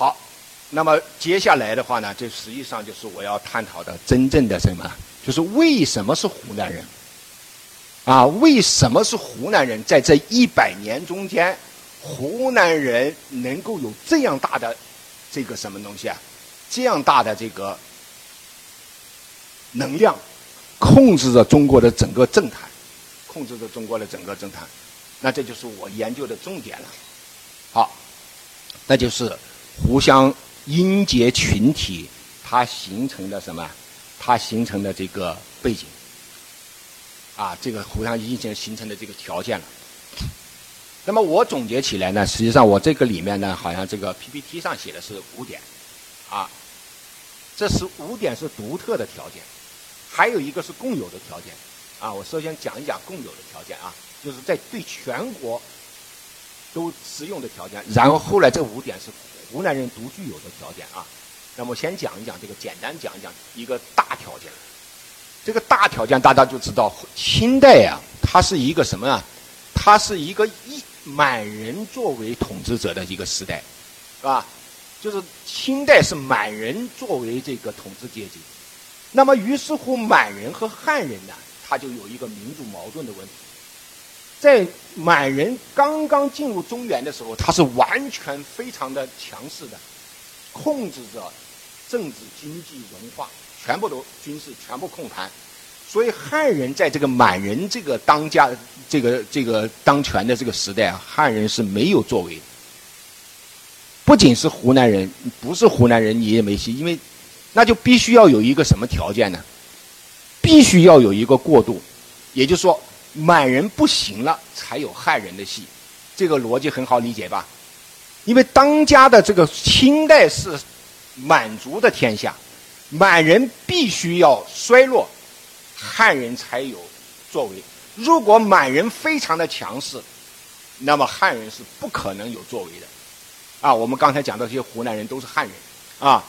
好，那么接下来的话呢，这实际上就是我要探讨的真正的什么，就是为什么是湖南人？啊，为什么是湖南人？在这一百年中间，湖南人能够有这样大的这个什么东西啊？这样大的这个能量，控制着中国的整个政坛，控制着中国的整个政坛。那这就是我研究的重点了。好，那就是互相音节群体它形成的什么？它形成的这个背景。啊，这个互相音节形成的这个条件了。那么我总结起来呢，实际上我这个里面呢，好像这个 PPT 上写的是五点，啊，这是五点是独特的条件，还有一个是共有的条件，啊，我首先讲一讲共有的条件啊，就是在对全国都适用的条件，然后后来这五点是湖南人独具有的条件啊。那么先讲一讲这个，简单讲一讲一个大条件。这个大条件大家就知道，清代啊，它是一个什么啊？它是一个以满人作为统治者的一个时代，是吧？就是清代是满人作为这个统治阶级。那么于是乎，满人和汉人呢，他就有一个民族矛盾的问题。在满人刚刚进入中原的时候，他是完全非常的强势的，控制着政治、经济、文化。全部都军事全部控盘，所以汉人在这个满人这个当家、这个这个当权的这个时代啊，汉人是没有作为。不仅是湖南人，不是湖南人你也没戏，因为那就必须要有一个什么条件呢？必须要有一个过渡，也就是说满人不行了，才有汉人的戏。这个逻辑很好理解吧？因为当家的这个清代是满族的天下。满人必须要衰落，汉人才有作为。如果满人非常的强势，那么汉人是不可能有作为的。啊，我们刚才讲到这些湖南人都是汉人，啊，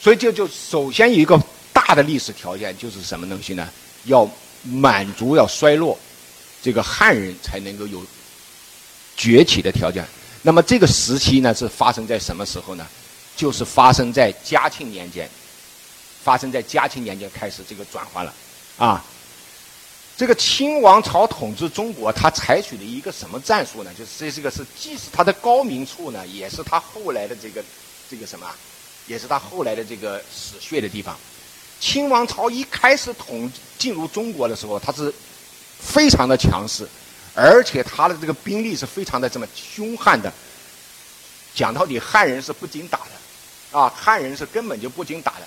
所以就就首先有一个大的历史条件就是什么东西呢？要满族要衰落，这个汉人才能够有崛起的条件。那么这个时期呢是发生在什么时候呢？就是发生在嘉庆年间。发生在嘉庆年间开始这个转换了，啊，这个清王朝统治中国，他采取的一个什么战术呢？就是这这个是既是他的高明处呢，也是他后来的这个这个什么，也是他后来的这个死穴的地方。清王朝一开始统进入中国的时候，他是非常的强势，而且他的这个兵力是非常的这么凶悍的。讲到底，汉人是不经打的，啊，汉人是根本就不经打的。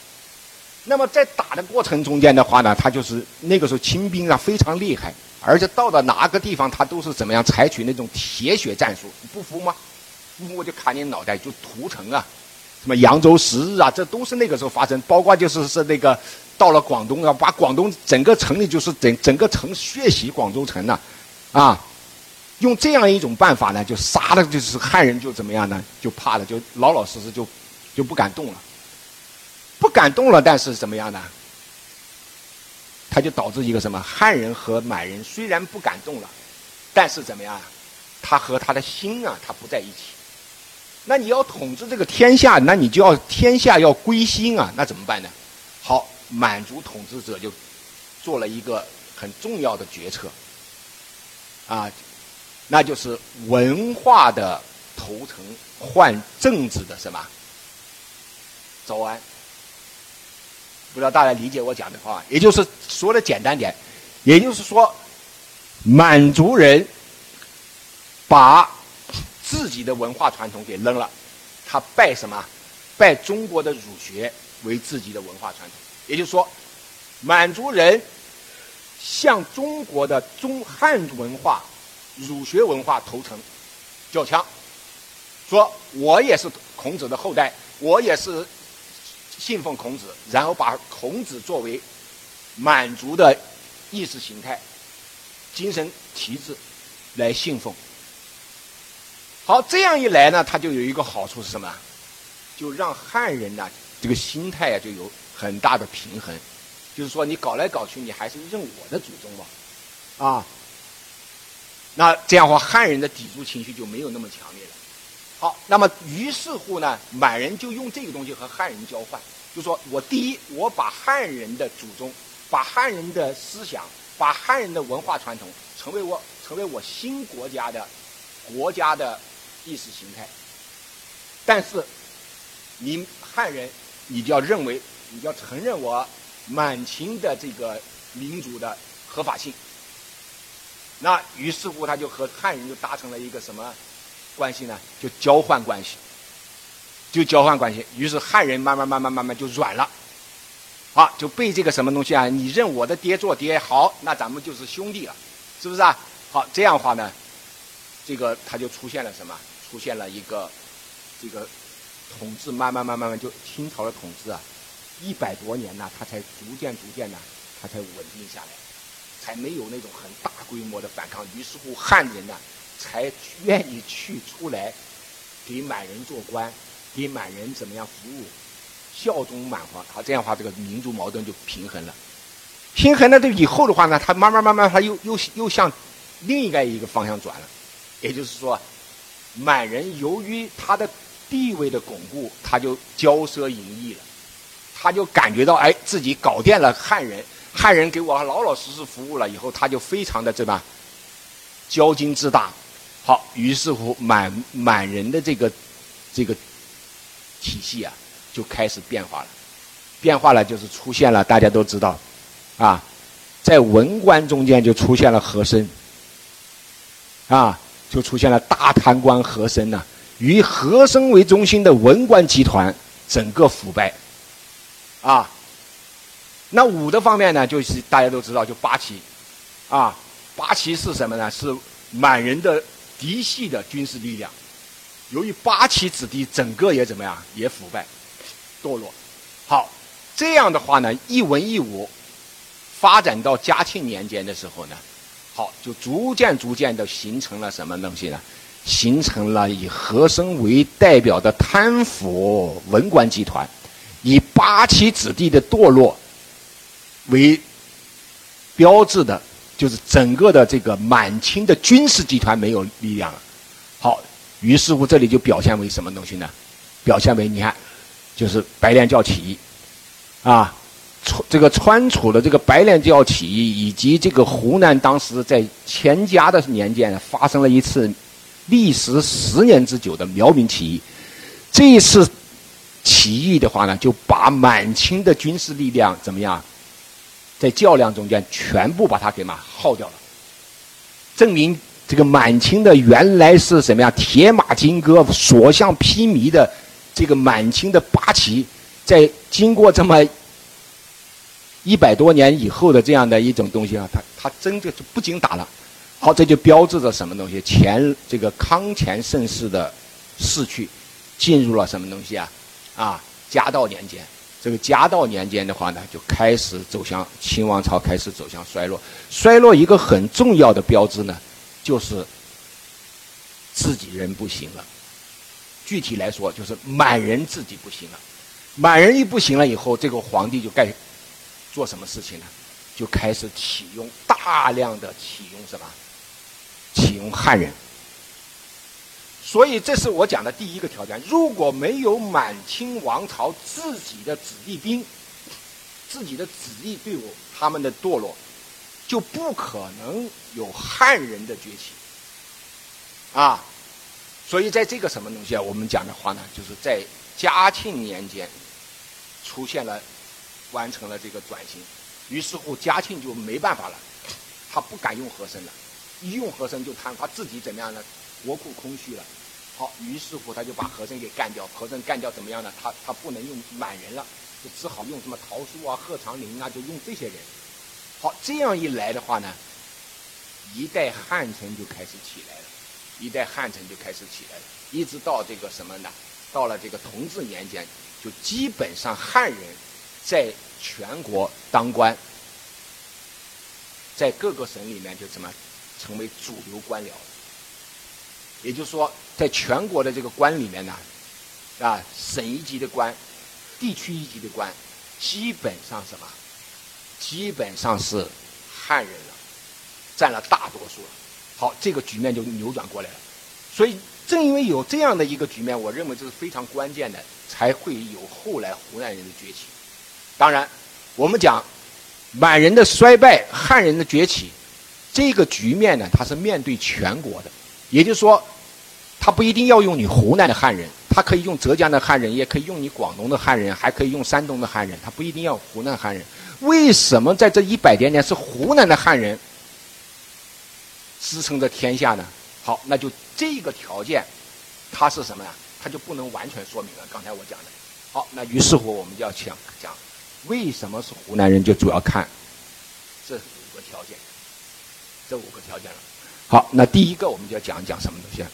那么在打的过程中间的话呢，他就是那个时候清兵啊非常厉害，而且到了哪个地方他都是怎么样采取那种铁血战术，不服吗？不服我就砍你脑袋，就屠城啊，什么扬州十日啊，这都是那个时候发生。包括就是是那个到了广东啊，把广东整个城里就是整整个城血洗广州城呢，啊，用这样一种办法呢，就杀的就是汉人就怎么样呢？就怕了，就老老实实就就不敢动了。不敢动了，但是怎么样呢？他就导致一个什么？汉人和满人虽然不敢动了，但是怎么样？他和他的心啊，他不在一起。那你要统治这个天下，那你就要天下要归心啊，那怎么办呢？好，满族统治者就做了一个很重要的决策，啊，那就是文化的投诚换政治的什么？招安。不知道大家理解我讲的话，也就是说的简单点，也就是说，满族人把己的文化传统给扔了，他拜什么？拜中国的儒学为自己的文化传统。也就是说，满族人向中国的中汉文化、儒学文化投诚，叫枪，说我也是孔子的后代，我也是。信奉孔子，然后把孔子作为满族的意识形态、精神旗帜来信奉。好，这样一来呢，他就有一个好处是什么？就让汉人呢这个心态啊就有很大的平衡。就是说，你搞来搞去，你还是认我的祖宗嘛，啊？那这样的话，汉人的抵触情绪就没有那么强烈了。好，那么于是乎呢，满人就用这个东西和汉人交换，就说我第一，我把汉人的祖宗，把汉人的思想，把汉人的文化传统，成为我成为我新国家的国家的意识形态。但是，你汉人，你就要认为，你就要承认我满清的这个民主的合法性。那于是乎，他就和汉人就达成了一个什么关系呢？就交换关系，就交换关系。于是汉人慢慢慢慢慢慢就软了，啊，就被这个什么东西啊？你认我的爹做爹，好，那咱们就是兄弟了，是不是啊？好，这样的话呢，这个他就出现了什么？出现了一个这个统治，慢慢慢慢慢就清朝的统治啊，一百多年呢，他才逐渐逐渐呢，他才稳定下来。才没有那种很大规模的反抗，于是乎汉人呢，才愿意去出来给满人做官，给满人怎么样服务，效忠满皇。好，这样的话，这个民族矛盾就平衡了。平衡了这以后的话呢，他慢慢慢慢，他又又又向另一个一个方向转了。也就是说，满人由于他的地位的巩固，他就骄奢淫逸了，他就感觉到哎，自己搞定了汉人。汉人给我老老实实服务了以后，他就非常的这吧，骄矜自大。好，于是乎满满人的这个这个体系啊，就开始变化了。变化了就是出现了，大家都知道，啊，在文官中间就出现了和珅，啊，就出现了大贪官和珅呐，以和珅为中心的文官集团整个腐败，啊。那武的方面呢，就是大家都知道，就八旗，啊，八旗是什么呢？是满人的嫡系的军事力量。由于八旗子弟整个也怎么样，也腐败、堕落。好，这样的话呢，一文一武发展到嘉庆年间的时候呢，好，就逐渐逐渐的形成了什么东西呢？形成了以和珅为代表的贪腐文官集团，以八旗子弟的堕落。为标志的，就是整个的这个满清的军事集团没有力量了。好，于是乎这里就表现为什么东西呢？表现为你看，就是白莲教起义，啊，这个川楚的这个白莲教起义，以及这个湖南当时在乾嘉的年间发生了一次历时十年之久的苗民起义。这一次起义的话呢，就把满清的军事力量怎么样？在较量中间，全部把它给嘛耗掉了，证明这个满清的原来是什么呀？铁马金戈、所向披靡的这个满清的八旗，在经过这么一百多年以后的这样的一种东西啊，它它真的就不经打了。好，这就标志着什么东西？前这个康乾盛世的逝去，进入了什么东西啊？啊，嘉道年间。这个嘉道年间的话呢，就开始走向清王朝，开始走向衰落。衰落一个很重要的标志呢，就是自己人不行了。具体来说，就是满人自己不行了。满人一不行了以后，这个皇帝就该做什么事情呢？就开始启用大量的启用什么？启用汉人。所以，这是我讲的第一个条件。如果没有满清王朝自己的子弟兵、自己的子弟队伍，他们的堕落，就不可能有汉人的崛起。啊，所以在这个什么东西啊？我们讲的话呢，就是在嘉庆年间出现了，完成了这个转型。于是乎，嘉庆就没办法了，他不敢用和珅了，一用和珅就贪，他自己怎么样呢？国库空虚了。好，于是乎他就把和珅给干掉。和珅干掉怎么样呢？他他不能用满人了，就只好用什么陶叔啊、贺长龄啊，就用这些人。好，这样一来的话呢，一代汉臣就开始起来了，一代汉臣就开始起来了，一直到这个什么呢？到了这个同治年间，就基本上汉人在全国当官，在各个省里面就怎么成为主流官僚。也就是说，在全国的这个官里面呢，啊，省一级的官，地区一级的官，基本上什么？基本上是汉人了，占了大多数了。好，这个局面就扭转过来了。所以正因为有这样的一个局面，我认为这是非常关键的，才会有后来湖南人的崛起。当然，我们讲满人的衰败、汉人的崛起，这个局面呢，它是面对全国的，也就是说，他不一定要用你湖南的汉人，他可以用浙江的汉人，也可以用你广东的汉人，还可以用山东的汉人，他不一定要湖南汉人。为什么在这一百多年是湖南的汉人支撑着天下呢？好，那就这个条件，它是什么呀？它就不能完全说明了刚才我讲的。好，那于是乎我们就要讲讲，为什么是湖南人？就主要看这五个条件，这五个条件了。好，那第一个我们就要讲一讲什么东西？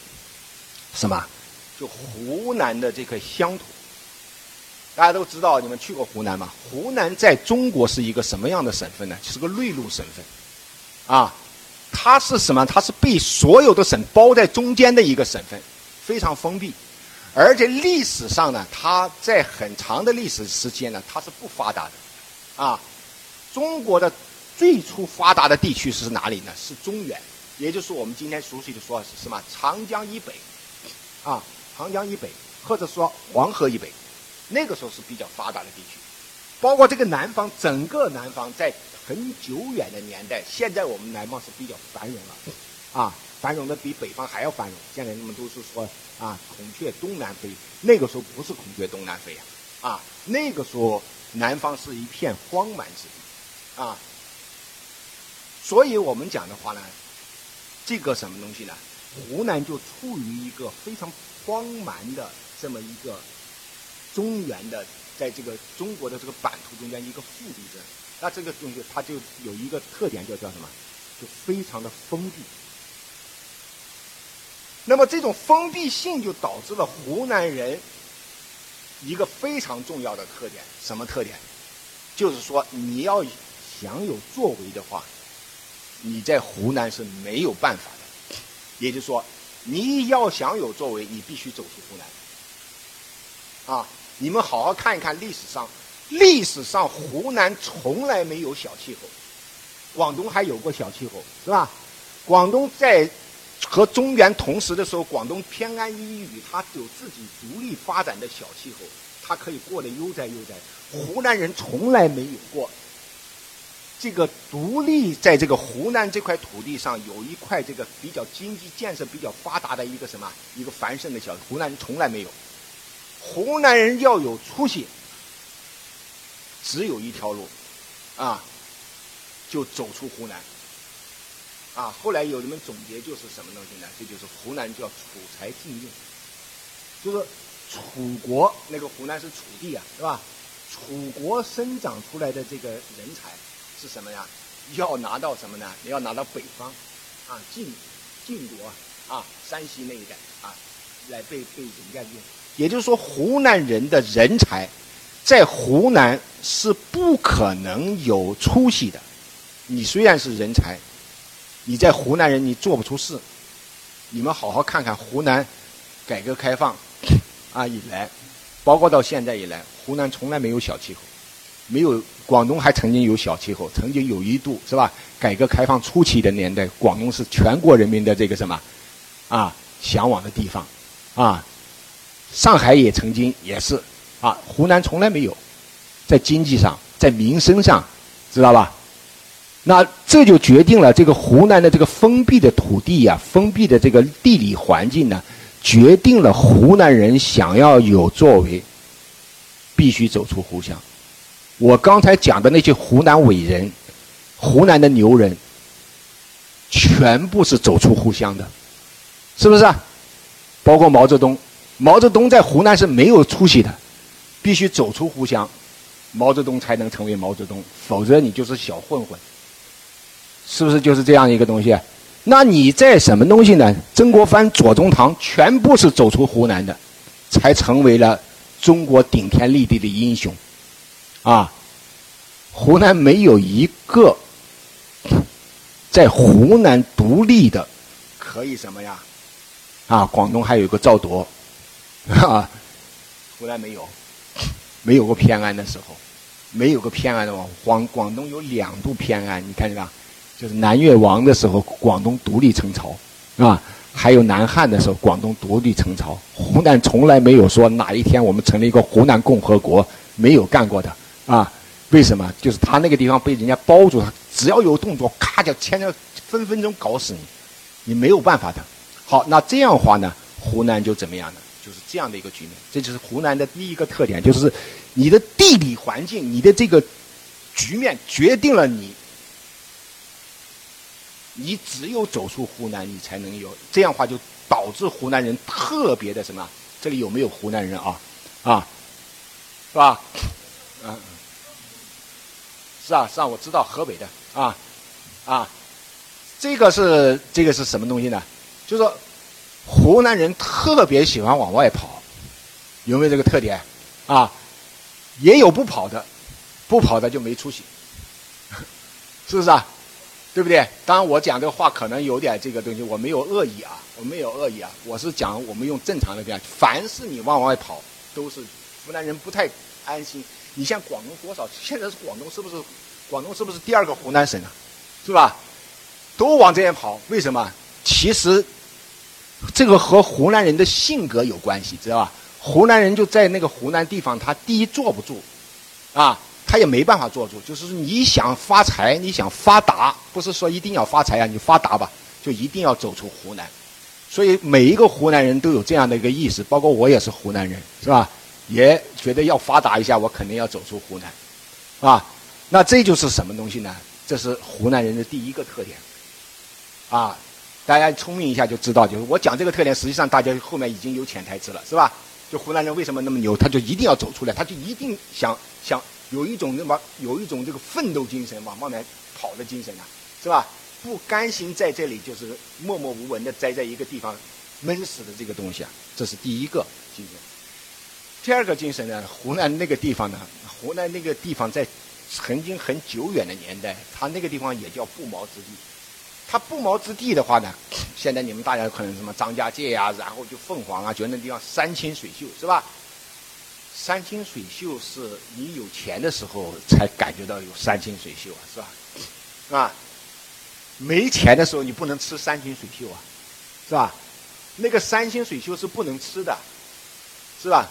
什么？就湖南的这个乡土。大家都知道，你们去过湖南吗？湖南在中国是一个什么样的省份呢？是个内陆省份，啊，它是什么？它是被所有的省包在中间的一个省份，非常封闭，而且历史上呢，它在很长的历史时间呢，它是不发达的，啊，中国的最初发达的地区是哪里呢？是中原，也就是我们今天熟悉的说是什么？长江以北，啊，长江以北，或者说黄河以北。那个时候是比较发达的地区，包括这个南方，整个南方在很久远的年代，现在我们南方是比较繁荣了，啊，繁荣的比北方还要繁荣。现在人们都是说啊，孔雀东南飞，那个时候不是孔雀东南飞啊，啊，那个时候南方是一片荒蛮之地，啊，所以我们讲的话呢，这个什么东西呢？湖南就处于一个非常荒蛮的这么一个。中原的，在这个中国的这个版图中间一个腹地镇，那这个东西它就有一个特点，叫叫什么？就非常的封闭。那么这种封闭性就导致了湖南人一个非常重要的特点，什么特点？就是说你要想有作为的话，你在湖南是没有办法的。也就是说，你要想有作为，你必须走出湖南。啊。你们好好看一看历史上，历史上湖南从来没有小气候，广东还有过小气候，是吧？广东在和中原同时的时候，广东偏安一隅，它有自己独立发展的小气候，它可以过得悠哉悠哉。湖南人从来没有过这个独立，在这个湖南这块土地上有一块这个比较经济建设比较发达的一个什么一个繁盛的小湖南人从来没有。湖南人要有出息，只有一条路，啊，就走出湖南。啊，后来有人们总结就是什么东西呢？这就是湖南叫楚才尽用，就是楚国那个湖南是楚地啊，是吧？楚国生长出来的这个人才是什么呀？要拿到什么呢？你要拿到北方，啊，晋晋国啊，山西那一带啊，来被被人家用。也就是说，湖南人的人才在湖南是不可能有出息的。你虽然是人才，你在湖南人你做不出事。你们好好看看湖南改革开放 啊以来，包括到现在以来，湖南从来没有小气候，没有广东还曾经有小气候，曾经有一度是吧？改革开放初期的年代，广东是全国人民的这个什么啊向往的地方啊。上海也曾经也是，啊，湖南从来没有，在经济上，在民生上，知道吧？那这就决定了这个湖南的这个封闭的土地呀，封闭的这个地理环境呢，决定了湖南人想要有作为，必须走出湖湘。我刚才讲的那些湖南伟人，湖南的牛人，全部是走出湖湘的，是不是？包括毛泽东。毛泽东在湖南是没有出息的，必须走出湖湘，毛泽东才能成为毛泽东，否则你就是小混混，是不是就是这样一个东西？那你在什么东西呢？曾国藩、左宗棠全部是走出湖南的，才成为了中国顶天立地的英雄，啊，湖南没有一个在湖南独立的，可以什么呀？啊，广东还有个赵铎。啊，湖南没有，没有过偏安的时候，没有个偏安的王。广广东有两度偏安，你看见吧？就是南越王的时候，广东独立成朝，啊？还有南汉的时候，广东独立成朝，湖南从来没有说哪一天我们成立一个湖南共和国，没有干过的啊。为什么？就是他那个地方被人家包住，他只要有动作，咔就牵着，分分钟搞死你，你没有办法的。好，那这样的话呢，湖南就怎么样呢？就是这样的一个局面。这就是湖南的第一个特点，就是你的地理环境，你的这个局面决定了你，你只有走出湖南，你才能有这样的话，就导致湖南人特别的什么？这里有没有湖南人啊？啊，是吧？嗯。是啊，是啊，我知道河北的啊，啊，这个是这个是什么东西呢？就是说，湖南人特别喜欢往外跑，有没有这个特点？啊，也有不跑的，不跑的就没出息，是不是啊？对不对？当然，我讲这个话可能有点这个东西，我没有恶意啊，我没有恶意啊，我是讲我们用正常的讲，凡是你往外跑，都是湖南人不太安心。你像广东多少？现在是广东是不是？广东是不是第二个湖南省啊？是吧？都往这边跑，为什么？其实这个和湖南人的性格有关系，知道吧？湖南人就在那个湖南地方，他第一坐不住，啊，他也没办法做主。就是你想发财，你想发达，不是说一定要发财啊，你发达吧，就一定要走出湖南。所以每一个湖南人都有这样的一个意识，包括我也是湖南人，是吧？也觉得要发达一下，我肯定要走出湖南，啊，那这就是什么东西呢？这是湖南人的第一个特点，啊，大家聪明一下就知道，就是我讲这个特点，实际上大家后面已经有潜台词了，是吧？就湖南人为什么那么牛，他就一定要走出来，他就一定想想有一种那么有一种这个奋斗精神，往外面跑的精神啊，是吧？不甘心在这里就是默默无闻的待在一个地方闷死的这个东西啊，这是第一个精神。第二个精神呢，湖南那个地方呢，湖南那个地方在曾经很久远的年代，它那个地方也叫不毛之地。它不毛之地的话呢，现在你们大家可能什么张家界呀，然后就凤凰啊，觉得那地方山清水秀，是吧？山清水秀是你有钱的时候才感觉到有山清水秀啊，是吧？啊，没钱的时候你不能吃山清水秀啊，是吧？那个山清水秀是不能吃的，是吧？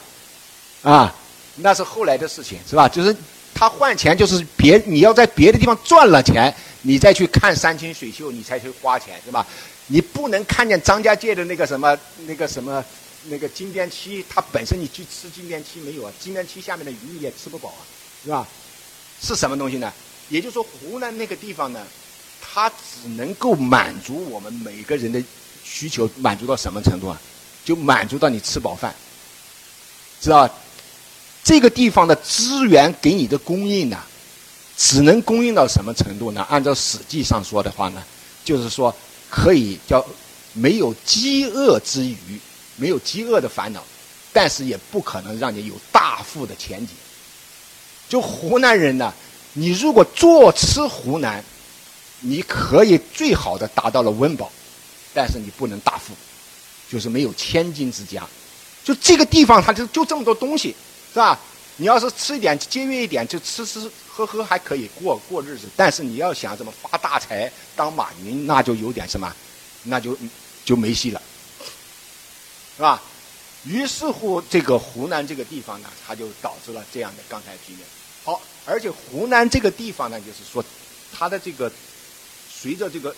啊，那是后来的事情，是吧？就是他换钱，就是别你要在别的地方赚了钱，你再去看山清水秀，你才去花钱，是吧？你不能看见张家界的那个什么那个什么那个金边七，它本身你去吃金边七没有啊？金边七下面的鱼你也吃不饱啊，是吧？是什么东西呢？也就是说，湖南那个地方呢，它只能够满足我们每个人的需求，满足到什么程度啊？就满足到你吃饱饭，知道？这个地方的资源给你的供应呢，只能供应到什么程度呢？按照《史记》上说的话呢，就是说可以叫没有饥饿之余，没有饥饿的烦恼，但是也不可能让你有大富的前景。就湖南人呢，你如果坐吃湖南，你可以最好的达到了温饱，但是你不能大富，就是没有千金之家。就这个地方，它就就这么多东西。是吧？你要是吃一点节约一点，就吃吃喝喝还可以过过日子。但是你要想怎么发大财、当马云，那就有点什么，那就就没戏了，是吧？于是乎，这个湖南这个地方呢，它就导致了这样的刚才局面。好，而且湖南这个地方呢，就是说，它的这个随着这个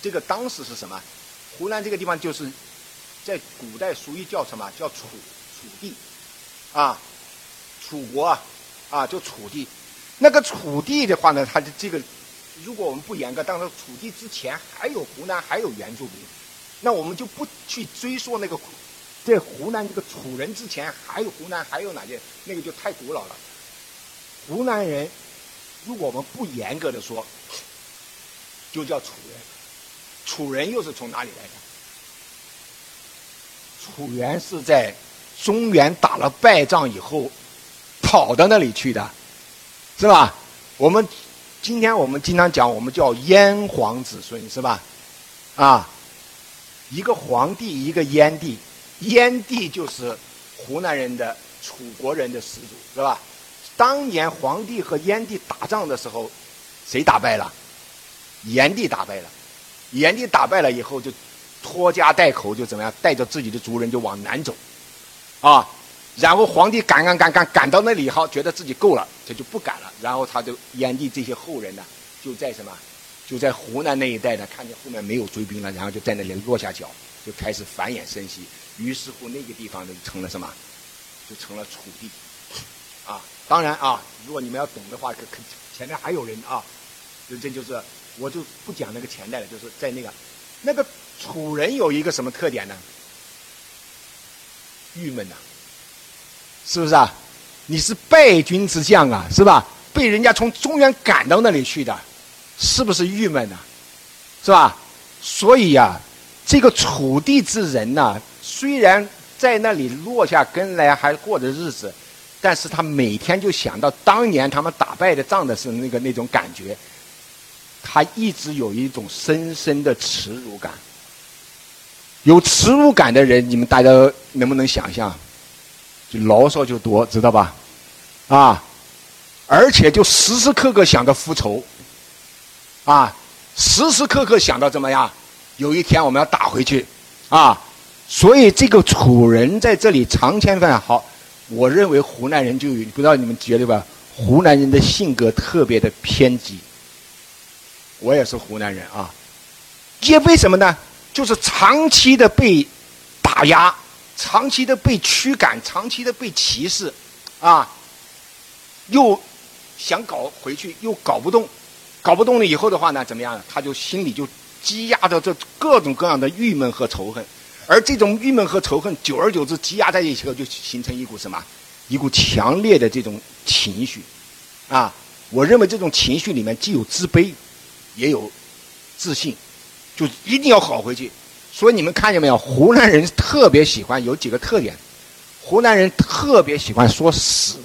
这个当时是什么？湖南这个地方就是在古代属于叫什么？叫楚楚地。啊，楚国啊，啊，就楚地。那个楚地的话呢，它的这个，如果我们不严格，当时楚地之前还有湖南还有原住民，那我们就不去追溯那个，在湖南这个楚人之前还有湖南还有哪些，那个就太古老了。湖南人，如果我们不严格的说，就叫楚人。楚人又是从哪里来的？楚原是在。中原打了败仗以后，跑到那里去的，是吧？我们今天我们经常讲，我们叫燕皇子孙，是吧？啊，一个皇帝，一个燕帝，燕帝就是湖南人的楚国人的始祖，是吧？当年皇帝和燕帝打仗的时候，谁打败了？炎帝打败了。炎帝打败了以后，就拖家带口就怎么样，带着自己的族人就往南走，啊，然后皇帝赶赶赶赶赶到那里以后，觉得自己够了，他就不赶了，然后他就燕帝这些后人呢，就在什么，就在湖南那一带呢，看见后面没有追兵了，然后就在那里落下脚，就开始繁衍生息，于是乎那个地方就成了什么，就成了楚地，啊，当然啊，如果你们要懂的话，可可前面还有人啊，就这就是，我就不讲那个前代了，就是在那个。那个楚人有一个什么特点呢？郁闷呐，是不是啊？你是败军之将啊，是吧？被人家从中原赶到那里去的，是不是郁闷呢？是吧？所以呀，这个楚地之人呢，虽然在那里落下根来，还过着日子，但是他每天就想到当年他们打败的仗的是那个那种感觉。他一直有一种深深的耻辱感。有耻辱感的人，你们大家能不能想象？就牢骚就多，知道吧？啊，而且就时时刻刻想着复仇，啊，时时刻刻想到怎么样？有一天我们要打回去，啊，所以这个楚人在这里长千番好。我认为湖南人就有，不知道你们觉得吧？湖南人的性格特别的偏激。我也是湖南人啊，因为什么呢？就是长期的被打压，长期的被驱赶，长期的被歧视，啊，又想搞回去，又搞不动，搞不动了以后的话呢，怎么样呢？他就心里就积压着这各种各样的郁闷和仇恨，而这种郁闷和仇恨，久而久之积压在一起后，就形成一股什么？一股强烈的这种情绪，啊，我认为这种情绪里面既有自卑。也有自信，就一定要好回去。所以你们看见没有？湖南人特别喜欢有几个特点，湖南人特别喜欢说死。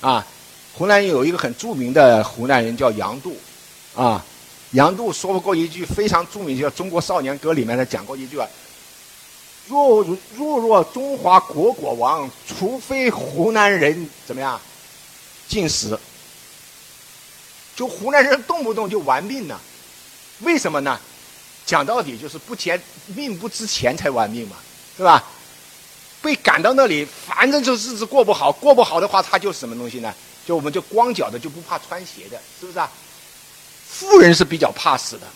啊，湖南有一个很著名的湖南人叫杨度，啊，杨度说过一句非常著名，叫《中国少年歌》里面的讲过一句：“若若若中华国国亡，除非湖南人怎么样，尽死。”就湖南人动不动就玩命呢，为什么呢？讲到底就是不钱命不值钱才玩命嘛，是吧？被赶到那里，反正就日子过不好，过不好的话，他就是什么东西呢？就我们就光脚的就不怕穿鞋的，是不是啊？富人是比较怕死的，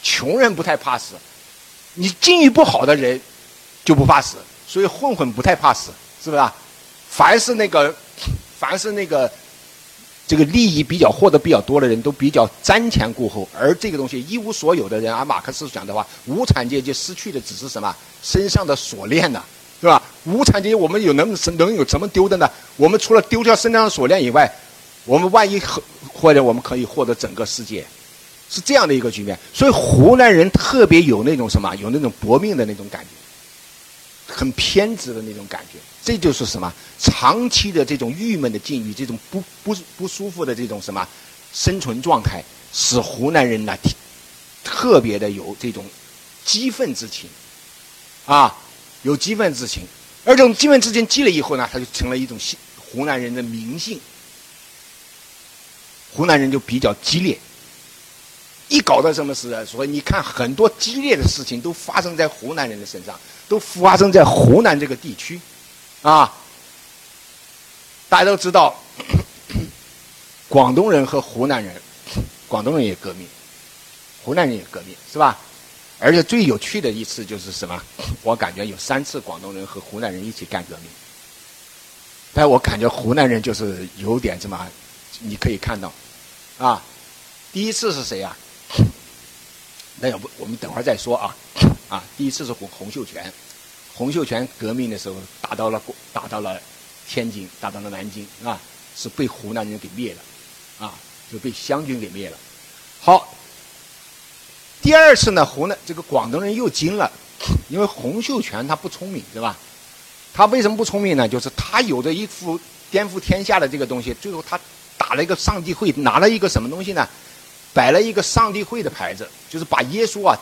穷人不太怕死。你境遇不好的人就不怕死，所以混混不太怕死，是不是啊？凡是那个，凡是那个。这个利益比较获得比较多的人都比较瞻前顾后，而这个东西一无所有的人，按马克思讲的话，无产阶级失去的只是什么？身上的锁链呢，是吧？无产阶级我们有能能有什么丢的呢？我们除了丢掉身上的锁链以外，我们万一或者我们可以获得整个世界，是这样的一个局面。所以湖南人特别有那种什么？有那种搏命的那种感觉。很偏执的那种感觉，这就是什么？长期的这种郁闷的境遇，这种不不不舒服的这种什么生存状态，使湖南人呢特别的有这种激愤之情，啊，有激愤之情，而这种激愤之情积累以后呢，它就成了一种性湖南人的民性，湖南人就比较激烈。一搞到什么事，所以你看很多激烈的事情都发生在湖南人的身上，都发生在湖南这个地区，啊，大家都知道，广东人和湖南人，广东人也革命，湖南人也革命，是吧？而且最有趣的一次就是什么？我感觉有三次广东人和湖南人一起干革命，但我感觉湖南人就是有点什么，你可以看到，啊，第一次是谁呀？那要不我们等会儿再说啊，啊，第一次是洪洪秀全，洪秀全革命的时候打到了打到了天津，打到了南京啊，是被湖南人给灭了，啊，就被湘军给灭了。好，第二次呢，湖南这个广东人又惊了，因为洪秀全他不聪明，对吧？他为什么不聪明呢？就是他有着一副颠覆天下的这个东西，最后他打了一个上帝会，拿了一个什么东西呢？摆了一个上帝会的牌子，就是把耶稣啊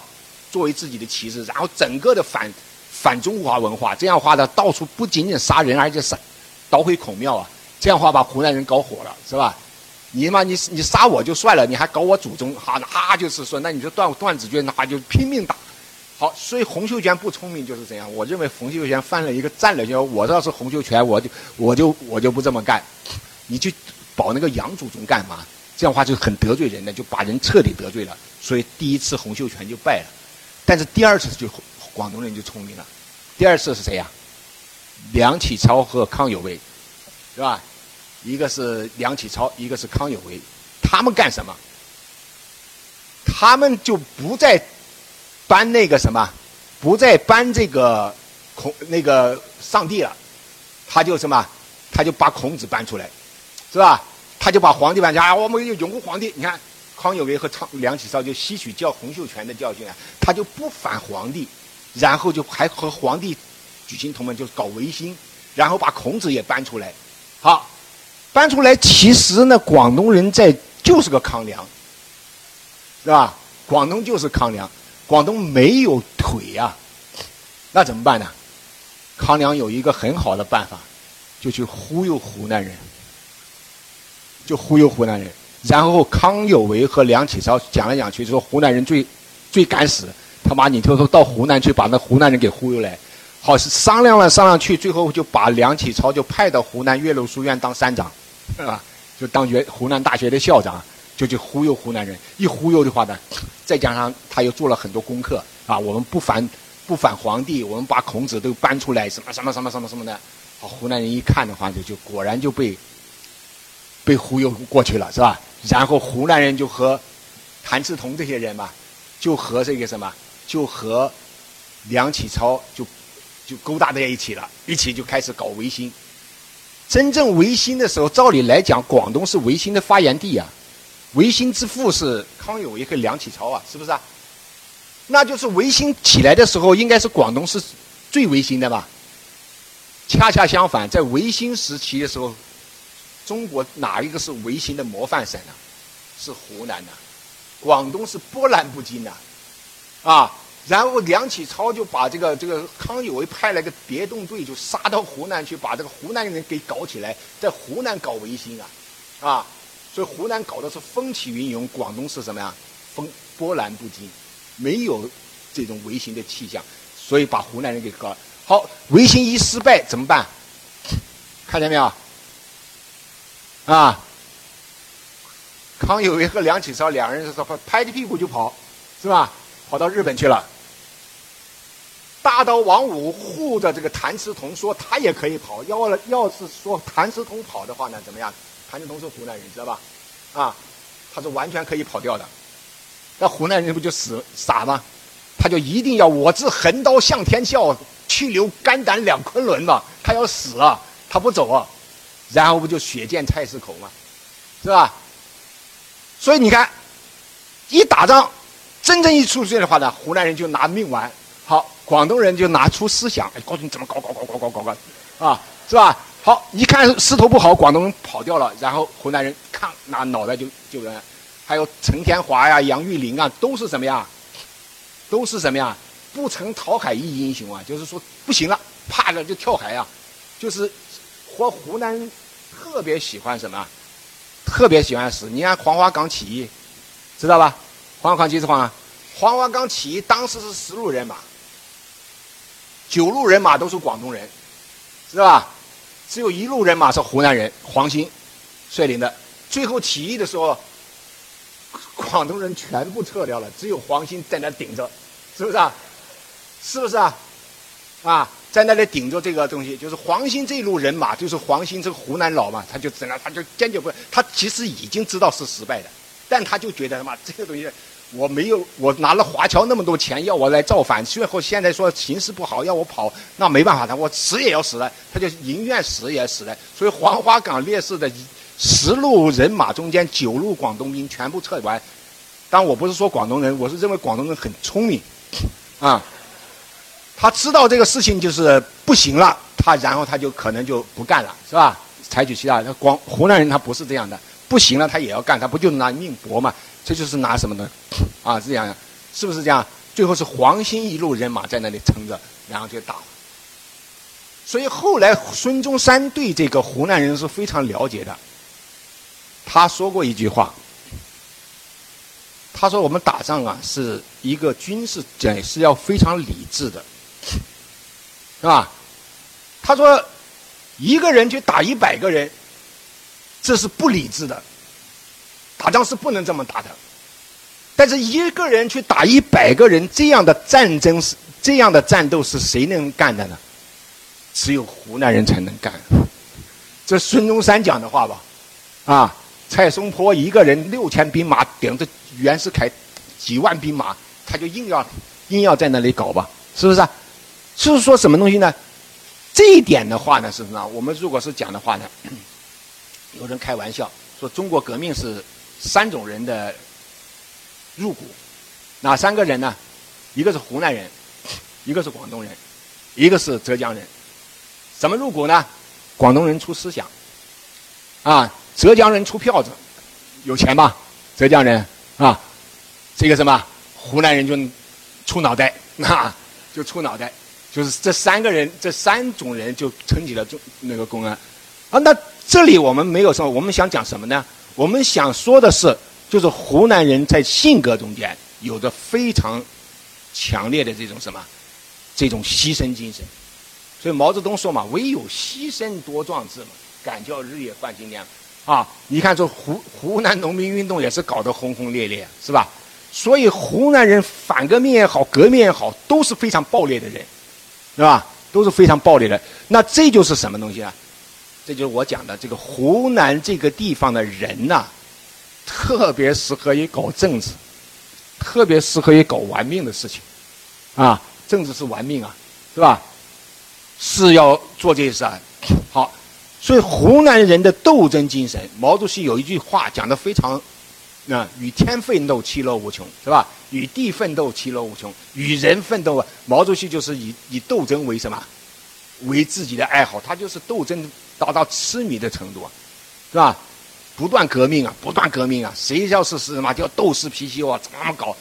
作为自己的旗帜，然后整个的反反中华文化，这样的话呢，到处不仅仅杀人，而且杀捣毁孔庙啊，这样话把湖南人搞火了，是吧？你嘛，你你杀我就算了，你还搞我祖宗，哈，那就是说，那你就段段子军，那就拼命打，好，所以洪秀全不聪明就是这样。我认为洪秀全犯了一个战略，就我要是洪秀全，我就我就我就不这么干。你去保那个杨祖宗干嘛？这样的话就很得罪人的，就把人彻底得罪了。所以第一次洪秀全就败了，但是第二次就广东人就聪明了。第二次是谁呀？梁启超和康有为，是吧？一个是梁启超，一个是康有为，他们干什么？他们就不再搬那个什么，不再搬这个孔那个上帝了，他就什么，他就把孔子搬出来，是吧？他就把皇帝搬出来啊，我们拥护皇帝。你看康有为和昌梁启超就吸取教洪秀全的教训啊，他就不反皇帝，然后就还和皇帝举行同盟，就是搞维新，然后把孔子也搬出来，好，搬出来。其实呢，广东人在就是个康梁。是吧？广东就是康梁，广东没有腿呀，那怎么办呢？康梁有一个很好的办法，就去忽悠湖南人，就忽悠湖南人。然后康有为和梁启超讲来讲去，说湖南人最最敢死，他妈你偷偷到湖南去把那湖南人给忽悠来。好，商量了商量去，最后就把梁启超就派到湖南岳麓书院当山长，是吧？就当学湖南大学的校长。就去忽悠湖南人，一忽悠的话呢，再加上他又做了很多功课啊，我们不反不反皇帝，我们把孔子都搬出来，什么什么什么什么什么的，好，湖南人一看的话，就就果然就被被忽悠过去了，是吧？然后湖南人就和谭嗣同这些人嘛，就和这个什么，就和梁启超就就勾搭在一起了，一起就开始搞维新。真正维新的时候，照理来讲，广东是维新的发源地啊。维新之父是康有为和梁启超啊，是不是啊？那就是维新起来的时候，应该是广东是最维新的吧？恰恰相反，在维新时期的时候，中国哪一个是维新的模范省呢？是湖南的，广东是波澜不惊的，啊！然后梁启超就把这个这个康有为派了个别动队，就杀到湖南去，把这个湖南人给搞起来，在湖南搞维新啊，啊！所以湖南搞的是风起云涌，广东是什么呀？风波澜不惊，没有这种维新的气象，所以把湖南人给搞好。维新一失败怎么办？看见没有？啊，康有为和梁启超两个人是说拍着屁股就跑，是吧？跑到日本去了。大刀王五护着这个谭嗣同说他也可以跑，要要是说谭嗣同跑的话呢，怎么样？谭嗣同是湖南人，知道吧？啊，他是完全可以跑掉的。那湖南人不就死傻吗？他就一定要我自横刀向天笑，去留肝胆两昆仑嘛。他要死啊，他不走啊，然后不就血溅菜市口嘛，是吧？所以你看，一打仗，真正一出事的话呢，湖南人就拿命玩。好，广东人就拿出思想，哎，告诉你怎么搞搞搞搞搞搞搞，啊，是吧？好，一看势头不好，广东人跑掉了，然后湖南人看拿脑袋就就人，还有陈天华呀、杨玉麟啊，都是什么呀？都是什么呀？不成讨海一英雄啊！就是说不行了，怕了就跳海啊！就是和湖南人特别喜欢什么？特别喜欢死。你看黄花岗起义，知道吧？黄花岗起义是黄黄花岗起义当时是十路人马，九路人马都是广东人，知道吧？只有一路人马是湖南人，黄兴率领的。最后起义的时候，广东人全部撤掉了，只有黄兴在那顶着，是不是啊？是不是啊？啊，在那里顶着这个东西，就是黄兴这一路人马，就是黄兴这个湖南佬嘛，他就在那，他就坚决不，他其实已经知道是失败的，但他就觉得他妈这个东西。我没有，我拿了华侨那么多钱要我来造反，最后现在说形势不好要我跑，那没办法的，我死也要死的，他就宁愿死也死的。所以黄花岗烈士的十路人马中间九路广东兵全部撤完。但我不是说广东人，我是认为广东人很聪明，啊，他知道这个事情就是不行了，他然后他就可能就不干了，是吧？采取其他，广湖南人他不是这样的，不行了他也要干，他不就拿命搏嘛？这就是拿什么呢？啊，是这样，是不是这样？最后是黄兴一路人马在那里撑着，然后就打。所以后来孙中山对这个湖南人是非常了解的。他说过一句话，他说我们打仗啊是一个军事讲是要非常理智的，是吧？他说一个人去打一百个人，这是不理智的，打仗是不能这么打的。但是一个人去打一百个人，这样的战争是这样的战斗是谁能干的呢？只有湖南人才能干。这孙中山讲的话吧，啊，蔡松坡一个人六千兵马顶着袁世凯几万兵马，他就硬要硬要在那里搞吧，是不是？就是说什么东西呢？这一点的话呢，是什么？我们如果是讲的话呢，有人开玩笑说中国革命是三种人的。入股，哪三个人呢？一个是湖南人，一个是广东人，一个是浙江人。怎么入股呢？广东人出思想，啊，浙江人出票子，有钱吧？浙江人啊，这个什么？湖南人就出脑袋，啊，就出脑袋，就是这三个人，这三种人就撑起了中那个公安。啊，那这里我们没有说，我们想讲什么呢？我们想说的是。就是湖南人在性格中间有着非常强烈的这种什么，这种牺牲精神。所以毛泽东说嘛：“唯有牺牲多壮志嘛，敢叫日月换新娘。”啊，你看这湖湖南农民运动也是搞得轰轰烈烈，是吧？所以湖南人反革命也好，革命也好，都是非常暴烈的人，是吧？都是非常暴烈的。那这就是什么东西啊？这就是我讲的这个湖南这个地方的人呐。特别适合于搞政治，特别适合于搞玩命的事情，啊，政治是玩命啊，是吧？是要做这些事啊。好，所以湖南人的斗争精神，毛主席有一句话讲的非常，啊，与天奋斗，其乐无穷，是吧？与地奋斗，其乐无穷；与人奋斗啊，毛主席就是以以斗争为什么？为自己的爱好，他就是斗争达到痴迷的程度啊，是吧？不断革命啊，不断革命啊！谁要是是什么叫斗士脾气哇，怎么搞？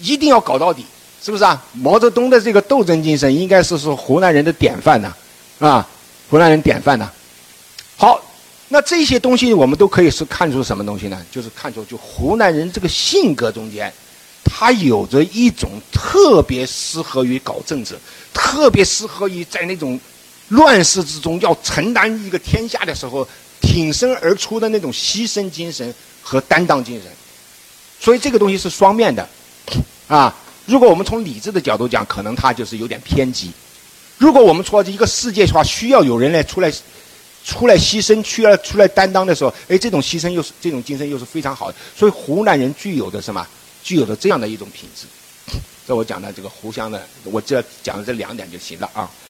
一定要搞到底，是不是啊？毛泽东的这个斗争精神，应该是说湖南人的典范呢，啊，湖南人典范呢。好，那这些东西我们都可以是看出什么东西呢？就是看出就湖南人这个性格中间，他有着一种特别适合于搞政治，特别适合于在那种乱世之中要承担一个天下的时候。挺身而出的那种牺牲精神和担当精神，所以这个东西是双面的，啊，如果我们从理智的角度讲，可能它就是有点偏激；如果我们说一个世界的话需要有人来出来，出来牺牲、需要出来担当的时候，哎，这种牺牲又是这种精神又是非常好的。所以湖南人具有的什么？具有的这样的一种品质。这我讲的这个湖湘的，我这讲的这两点就行了啊。